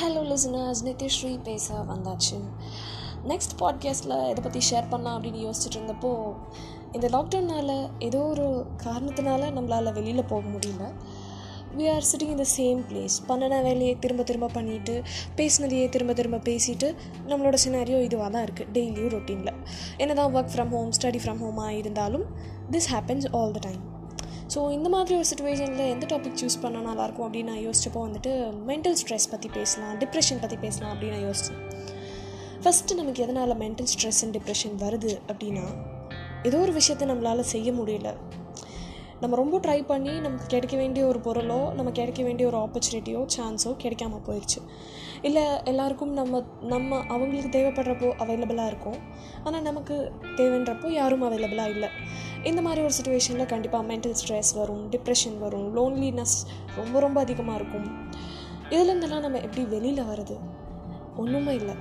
Hello listeners Nithyasri பேச வந்தாச்சு. Next பாட்காஸ்ட்டில் இதை பற்றி ஷேர் பண்ணலாம் அப்படின்னு யோசிச்சுட்டு இருந்தப்போ இந்த லாக்டவுனால் ஏதோ ஒரு காரணத்தினால நம்மளால் வெளியில் போக முடியல. We are sitting in the same place பண்ணின வேலையை திரும்ப திரும்ப பண்ணிவிட்டு பேசினதையே திரும்ப திரும்ப பேசிட்டு நம்மளோட சினாரியோ இதுவாக தான் இருக்குது டெய்லியும் ரொட்டீனில் என்ன தான் work from home study from ஹோமாக இருந்தாலும் this happens all the time so இந்த மாதிரி ஒரு சுச்சுவேஷனில் எந்த டாபிக் சூஸ் பண்ணால் நல்லாயிருக்கும் அப்படின்னு நான் யோசிச்சப்போ வந்துட்டு மென்டல் ஸ்ட்ரெஸ் பற்றி பேசலாம் டிப்ரெஷன் பற்றி பேசலாம் அப்படின்னு நான் யோசித்தேன் ஃபஸ்ட்டு நமக்கு எதனால் மென்டல் ஸ்ட்ரெஸ் அண்ட் டிப்ரெஷன் வருது அப்படின்னா ஏதோ ஒரு விஷயத்தை நம்மளால் செய்ய முடியல. நம்ம ரொம்ப ட்ரை பண்ணி நமக்கு கிடைக்க வேண்டிய ஒரு பொருளோ நம்ம கிடைக்க வேண்டிய ஒரு ஆப்பர்ச்சுனிட்டியோ சான்ஸோ கிடைக்காம போயிடுச்சு இல்லை எல்லாருக்கும் நம்ம நம்ம அவங்களுக்கு தேவைப்படுறப்போ அவைலபிளாக இருக்கும். ஆனால் நமக்கு தேவைன்றப்போ யாரும் அவைலபிளாக இல்லை. இந்த மாதிரி ஒரு சுச்சுவேஷனில் கண்டிப்பாக மென்டல் ஸ்ட்ரெஸ் வரும் டிப்ரெஷன் வரும் லோன்லினஸ் ரொம்ப ரொம்ப அதிகமாக இருக்கும். இதுலேருந்தெல்லாம் நம்ம எப்படி வெளியில் வர்றது? ஒன்றுமே இல்லை.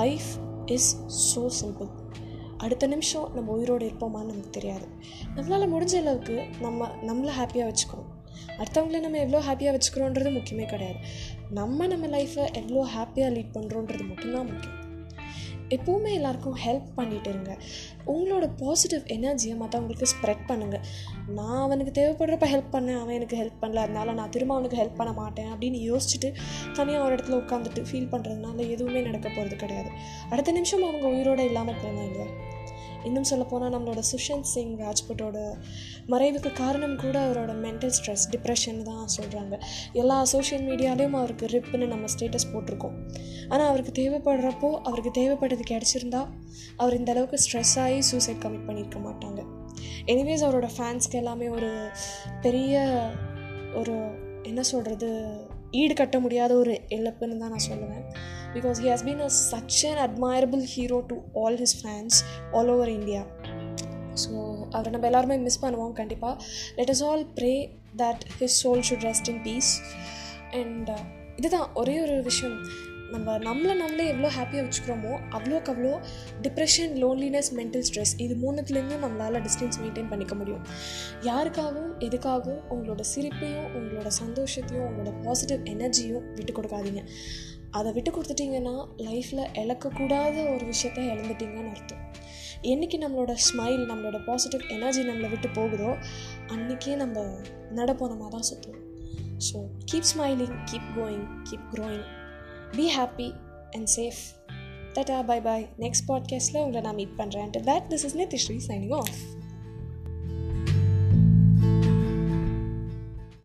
லைஃப் இஸ் ஸோ சிம்பிள் அடுத்த நிமிஷம் நம்ம உயிரோடு இருப்போமான்னு நமக்கு தெரியாது. நம்மளால் முடிஞ்ச அளவுக்கு நம்ம நம்மளை ஹாப்பியாக வச்சுக்கணும். அடுத்தவங்கள நம்ம எவ்வளோ ஹாப்பியாக வச்சுக்கிறோன்றது முக்கியமே கிடையாது. நம்ம நம்ம லைஃப்பை எவ்வளோ ஹாப்பியாக லீட் பண்ணுறோன்றது மட்டும்தான் முக்கியம். எப்போவுமே எல்லாருக்கும் ஹெல்ப் பண்ணிகிட்டு இருங்க. உங்களோட பாசிட்டிவ் எனர்ஜியை மற்றவங்களுக்கு ஸ்ப்ரெட் பண்ணுங்கள் நான் அவனுக்கு தேவைப்படுறப்ப ஹெல்ப் பண்ணேன் அவன் எனக்கு ஹெல்ப் பண்ணல அதனால நான் திரும்ப அவனுக்கு ஹெல்ப் பண்ண மாட்டேன் அப்படின்னு யோசிச்சுட்டு தனியாக ஒரு இடத்துல உட்காந்துட்டு ஃபீல் பண்ணுறதுனால எதுவுமே நடக்க போகிறது கிடையாது. அடுத்த நிமிஷம் அவங்க உயிரோடு இல்லாமல் போனாங்க இன்னும் சொல்லப்போனால் நம்மளோட சுஷாந்த் சிங் ராஜ்புட்டோட மறைவுக்கு காரணம் கூட அவரோட மென்டல் ஸ்ட்ரெஸ் டிப்ரெஷன் தான் சொல்கிறாங்க எல்லா சோஷியல் மீடியாலேயும் அவருக்கு ரிப்புன்னு நம்ம ஸ்டேட்டஸ் போட்டிருக்கோம். ஆனால் அவருக்கு தேவைப்படுறப்போ அவருக்கு தேவைப்பட்டது கிடச்சிருந்தா அவர் இந்த அளவுக்கு ஸ்ட்ரெஸ் ஆகி சூசைட் கமிட் பண்ணியிருக்க மாட்டாங்க. எனிவேஸ் அவரோட ஃபேன்ஸ்க்கு எல்லாமே ஒரு பெரிய ஒரு என்ன சொல்கிறது ஈடு கட்ட முடியாத ஒரு இழப்புன்னு தான் நான் சொல்லுவேன். Because he has been a, such an admirable hero to all his fans all over India so அவரை நம்ம எல்லாருமே மிஸ் பண்ணுவோம் கண்டிப்பாக let us all pray that his soul should rest in peace and இதுதான் ஒரே ஒரு விஷயம். நம்ம நம்மளை நம்மளே எவ்வளோ ஹாப்பியாக வச்சுக்கிறோமோ அவ்வளோக்கு அவ்வளோ டிப்ரெஷன் லோன்லினஸ் மென்டல் ஸ்ட்ரெஸ் இது மூணுத்துலேருந்தும் நம்மளால் டிஸ்டன்ஸ் மெயின்டைன் பண்ணிக்க முடியும். யாருக்காகவும் எதுக்காகவும் உங்களோட சிரிப்பையும் உங்களோட சந்தோஷத்தையும் உங்களோட பாசிட்டிவ் எனர்ஜியும் விட்டு கொடுக்காதீங்க. அதை விட்டு கொடுத்துட்டிங்கன்னா லைஃப்பில் இழக்கக்கூடாத ஒரு விஷயத்த இழந்துட்டீங்கன்னு அர்த்தம். என்றைக்கு நம்மளோட ஸ்மைல் நம்மளோட பாசிட்டிவ் எனர்ஜி நம்மளை விட்டு போகுதோ அன்றைக்கே நம்ம நடப்போனமாக தான் சுற்றுவோம் so keep smiling keep going keep growing be happy and safe tata bye bye next பாட்காஸ்ட்டில் உங்களை நான் மீட் பண்ணுறேன் that this is Nithisri signing off